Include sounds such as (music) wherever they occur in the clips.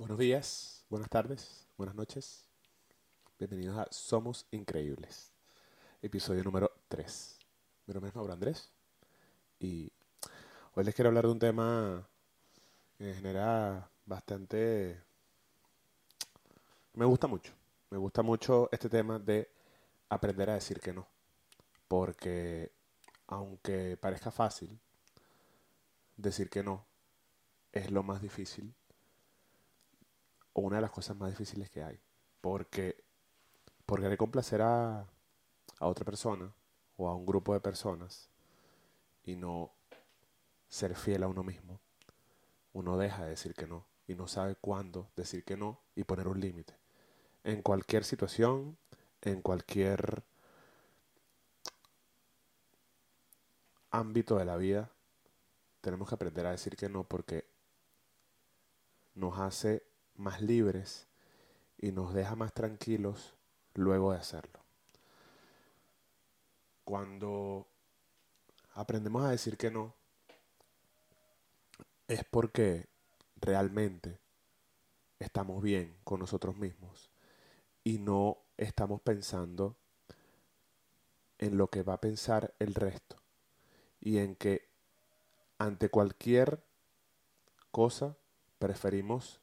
Buenos días, buenas tardes, buenas noches. Bienvenidos a Somos Increíbles, episodio número 3. Mi nombre es Mauro Andrés y hoy les quiero hablar de un tema que me genera bastante... Me gusta mucho, me gusta mucho este tema de aprender a decir que no, porque aunque parezca fácil, decir que no es lo más difícil o una de las cosas más difíciles que hay. Porque por querer complacer a, a otra persona o a un grupo de personas y no ser fiel a uno mismo, uno deja de decir que no y no sabe cuándo decir que no y poner un límite. En cualquier situación, en cualquier ámbito de la vida, tenemos que aprender a decir que no porque nos hace más libres y nos deja más tranquilos luego de hacerlo. Cuando aprendemos a decir que no, es porque realmente estamos bien con nosotros mismos y no estamos pensando en lo que va a pensar el resto y en que ante cualquier cosa preferimos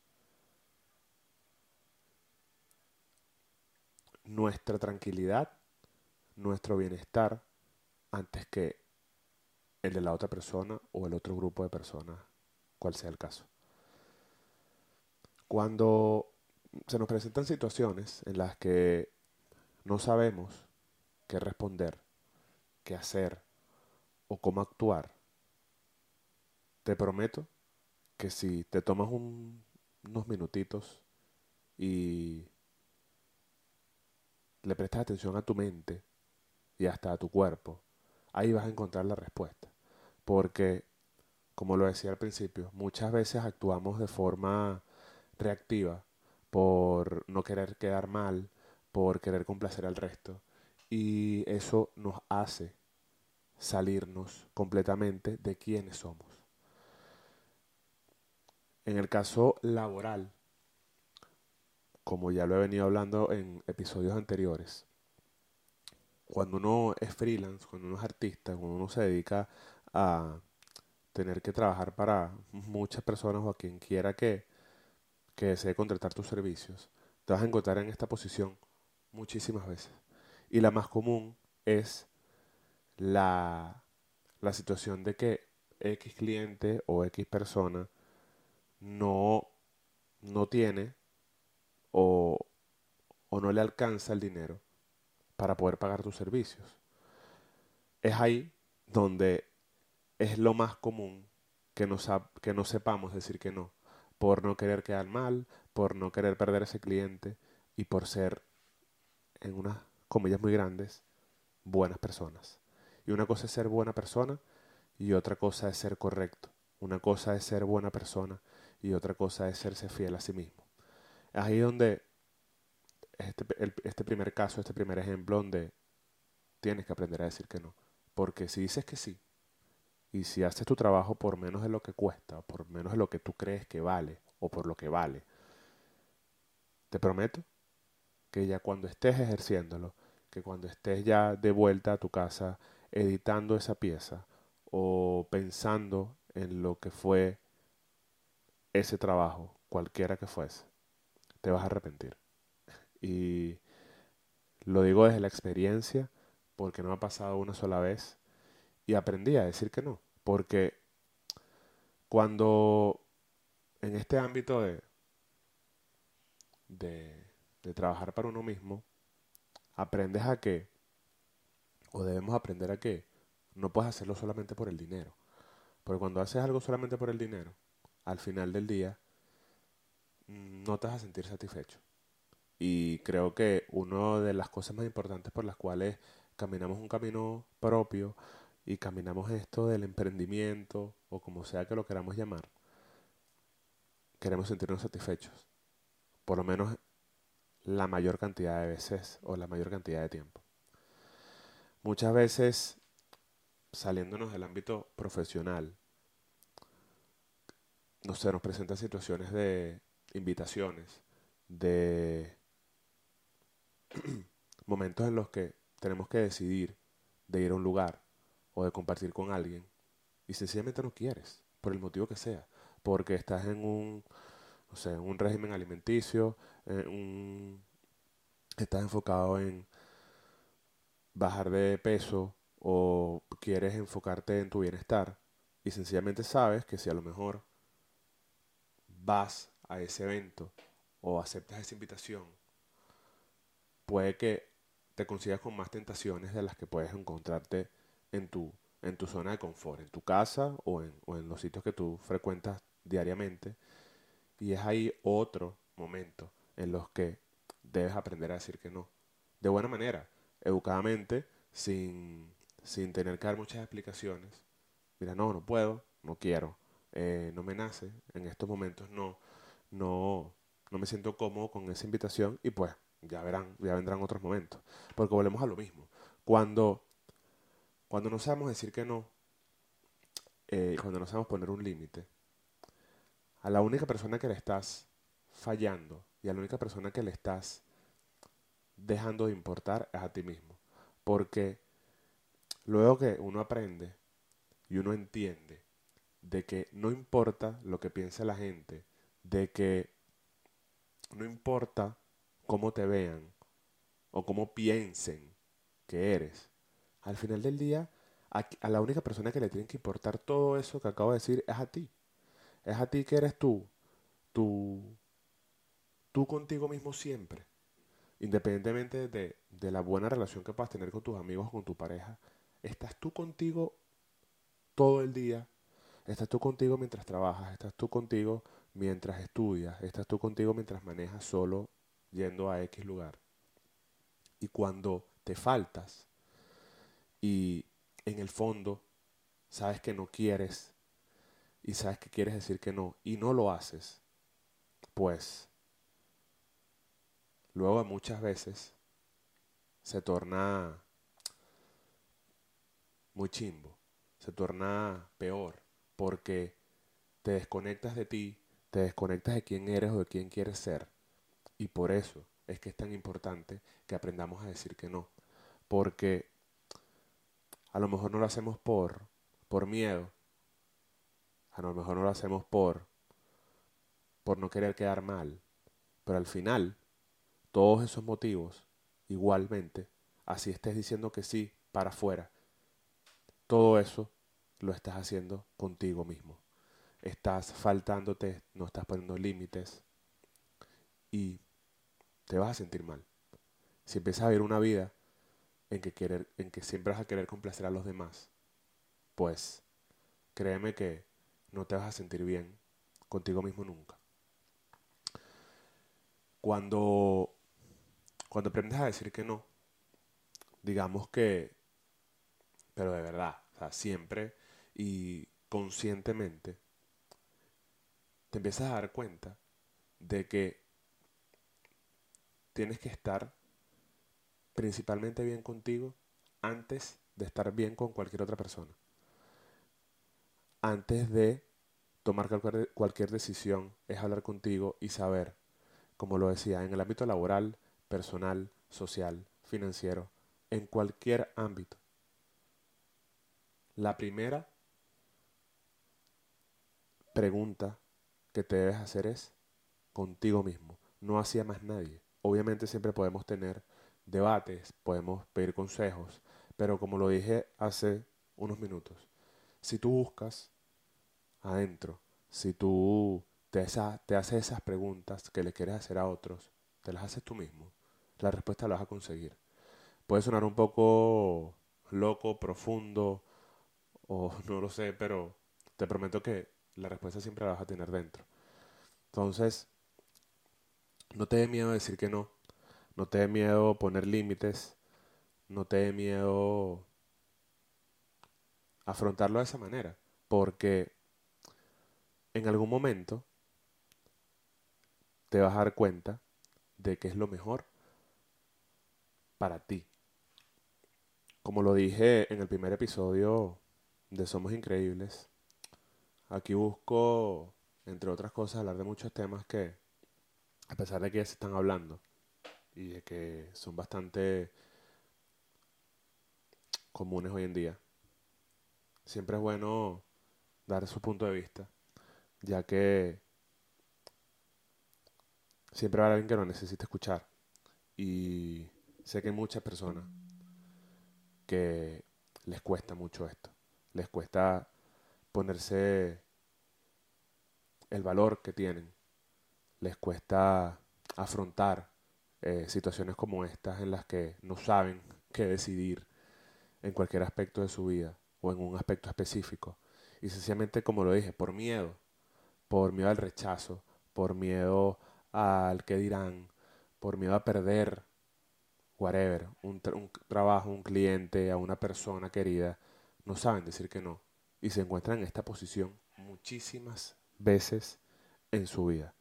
nuestra tranquilidad, nuestro bienestar, antes que el de la otra persona o el otro grupo de personas, cual sea el caso. Cuando se nos presentan situaciones en las que no sabemos qué responder, qué hacer o cómo actuar, te prometo que si te tomas unos minutitos y le prestas atención a tu mente y hasta a tu cuerpo, ahí vas a encontrar la respuesta. Porque, como lo decía al principio, muchas veces actuamos de forma reactiva por no querer quedar mal, por querer complacer al resto. Y eso nos hace salirnos completamente de quienes somos. En el caso laboral, como ya lo he venido hablando en episodios anteriores, cuando uno es freelance, cuando uno es artista, cuando uno se dedica a tener que trabajar para muchas personas o a quien quiera que, que desee contratar tus servicios, te vas a encontrar en esta posición muchísimas veces. Y la más común es la, la situación de que X cliente o X persona no, no tiene o, no le alcanza el dinero para poder pagar tus servicios. Es ahí donde es lo más común que no, que no sepamos decir que no, por no querer quedar mal, por no querer perder ese cliente y por ser, en unas comillas muy grandes, buenas personas. Y una cosa es ser buena persona y otra cosa es ser correcto. Una cosa es ser buena persona y otra cosa es serse fiel a sí mismo ahí donde este, este primer caso, este primer ejemplo donde tienes que aprender a decir que no. Porque si dices que sí, y si haces tu trabajo por menos de lo que cuesta, por menos de lo que tú crees que vale, o por lo que vale, te prometo que ya cuando estés ejerciéndolo, que cuando estés ya de vuelta a tu casa editando esa pieza o pensando en lo que fue ese trabajo, cualquiera que fuese, te vas a arrepentir. Y lo digo desde la experiencia, porque no ha pasado una sola vez, y aprendí a decir que no, porque cuando en este ámbito de, de, de trabajar para uno mismo, aprendes a que, o debemos aprender a que, no puedes hacerlo solamente por el dinero. Porque cuando haces algo solamente por el dinero, al final del día no te vas a sentir satisfecho. Y creo que una de las cosas más importantes por las cuales caminamos un camino propio y caminamos esto del emprendimiento o como sea que lo queramos llamar, queremos sentirnos satisfechos. Por lo menos la mayor cantidad de veces o la mayor cantidad de tiempo. Muchas veces, saliéndonos del ámbito profesional, no sé, nos presentan situaciones de invitaciones, de (clears throat) momentos en los que tenemos que decidir de ir a un lugar o de compartir con alguien y sencillamente no quieres, por el motivo que sea, porque estás en un, o sea, en un régimen alimenticio, en un, estás enfocado en bajar de peso o quieres enfocarte en tu bienestar y sencillamente sabes que si a lo mejor vas a ese evento o aceptas esa invitación, puede que te consigas con más tentaciones de las que puedes encontrarte en tu, en tu zona de confort, en tu casa o en, o en los sitios que tú frecuentas diariamente. Y es ahí otro momento en los que debes aprender a decir que no. De buena manera, educadamente, sin, sin tener que dar muchas explicaciones. Mira, no, no puedo, no quiero, eh, no me nace, en estos momentos no, no, no me siento cómodo con esa invitación y pues ya verán, ya vendrán otros momentos. Porque volvemos a lo mismo. Cuando, cuando no sabemos decir que no, eh, cuando no sabemos poner un límite, a la única persona que le estás fallando y a la única persona que le estás dejando de importar es a ti mismo. Porque luego que uno aprende y uno entiende de que no importa lo que piense la gente, de que no importa cómo te vean o cómo piensen que eres, al final del día, a, la única persona que le tiene que importar todo eso que acabo de decir es a ti. Es a ti que eres tú, tú, tú contigo mismo siempre. Independientemente de, de la buena relación que puedas tener con tus amigos o con tu pareja, estás tú contigo todo el día. Estás tú contigo mientras trabajas, estás tú contigo mientras estudias, estás tú contigo mientras manejas solo yendo a X lugar. Y cuando te faltas y en el fondo sabes que no quieres y sabes que quieres decir que no y no lo haces, pues luego muchas veces se torna muy chimbo, se torna peor porque te desconectas de ti, te desconectas de quién eres o de quién quieres ser y por eso es que es tan importante que aprendamos a decir que no. Porque a lo mejor no lo hacemos por, por miedo. A lo mejor no lo hacemos por, por no querer quedar mal. Pero al final, todos esos motivos, igualmente, así estés diciendo que sí para afuera, todo eso lo estás haciendo contigo mismo. Estás faltándote, no estás poniendo límites y te vas a sentir mal. Si empiezas a vivir una vida en que, en que siempre vas a querer complacer a los demás, pues créeme que no te vas a sentir bien contigo mismo nunca. Cuando, cuando aprendes a decir que no, digamos que, pero de verdad, o sea, siempre y conscientemente, te empiezas a dar cuenta de que tienes que estar principalmente bien contigo antes de estar bien con cualquier otra persona. Antes de tomar cualquier, decisión es hablar contigo y saber, como lo decía, en el ámbito laboral, personal, social, financiero, en cualquier ámbito. La primera pregunta que te debes hacer es contigo mismo, no hacia más nadie. Obviamente siempre podemos tener debates, podemos pedir consejos, pero como lo dije hace unos minutos, si tú buscas adentro, si tú te, te haces esas preguntas que le quieres hacer a otros, te las haces tú mismo, la respuesta la vas a conseguir. Puede sonar un poco loco, profundo, o (laughs) no lo sé, pero te prometo que la respuesta siempre la vas a tener dentro. Entonces, no te dé miedo decir que no. No te dé miedo poner límites. No te dé miedo afrontarlo de esa manera. Porque en algún momento te vas a dar cuenta de que es lo mejor para ti. Como lo dije en el primer episodio de Somos Increíbles, aquí busco, entre otras cosas, hablar de muchos temas que a pesar de que ya se están hablando y de que son bastante comunes hoy en día, siempre es bueno dar su punto de vista, ya que siempre va alguien que lo necesite escuchar. Y sé que hay muchas personas que les cuesta mucho esto, les cuesta ponerse el valor que tienen, les cuesta afrontar eh, situaciones como estas en las que no saben qué decidir en cualquier aspecto de su vida o en un aspecto específico. Y sencillamente, como lo dije, por miedo, por miedo al rechazo, por miedo al que dirán, por miedo a perder, whatever, un, un trabajo, un cliente, a una persona querida, no saben decir que no. Y se encuentran en esta posición muchísimas veces en su vida.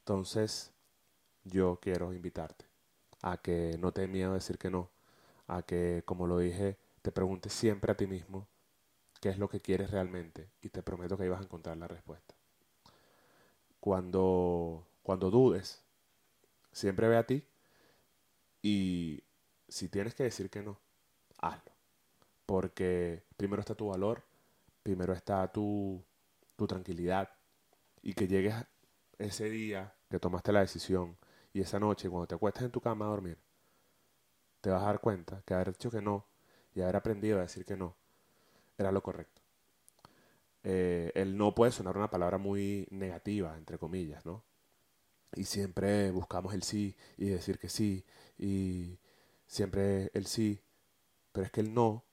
Entonces, yo quiero invitarte a que no te miedo decir que no, a que, como lo dije, te preguntes siempre a ti mismo qué es lo que quieres realmente y te prometo que ahí vas a encontrar la respuesta. Cuando, cuando dudes, siempre ve a ti y si tienes que decir que no, hazlo. Porque primero está tu valor, primero está tu, tu tranquilidad y que llegues ese día que tomaste la decisión y esa noche cuando te acuestas en tu cama a dormir, te vas a dar cuenta que haber dicho que no y haber aprendido a decir que no era lo correcto. Eh, el no puede sonar una palabra muy negativa, entre comillas, ¿no? Y siempre buscamos el sí y decir que sí y siempre el sí, pero es que el no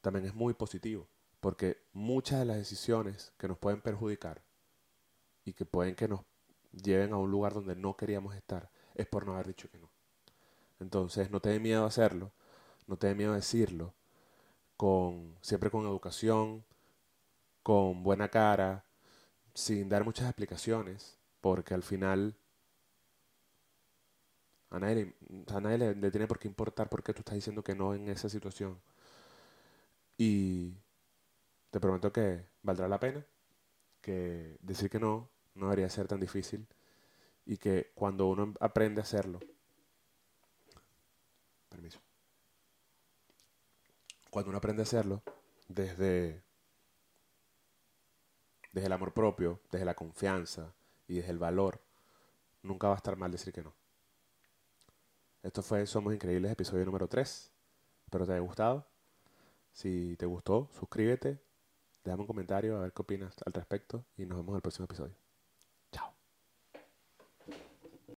también es muy positivo, porque muchas de las decisiones que nos pueden perjudicar y que pueden que nos lleven a un lugar donde no queríamos estar es por no haber dicho que no. Entonces no te dé miedo hacerlo, no te dé miedo decirlo, con, siempre con educación, con buena cara, sin dar muchas explicaciones, porque al final a nadie, a nadie le, tiene por qué importar por qué tú estás diciendo que no en esa situación. Y te prometo que valdrá la pena, que decir que no no debería ser tan difícil y que cuando uno aprende a hacerlo, permiso, cuando uno aprende a hacerlo desde, desde el amor propio, desde la confianza y desde el valor, nunca va a estar mal decir que no. Esto fue Somos Increíbles, episodio número 3. Espero te haya gustado. Si te gustó, suscríbete, déjame un comentario a ver qué opinas al respecto y nos vemos en el próximo episodio.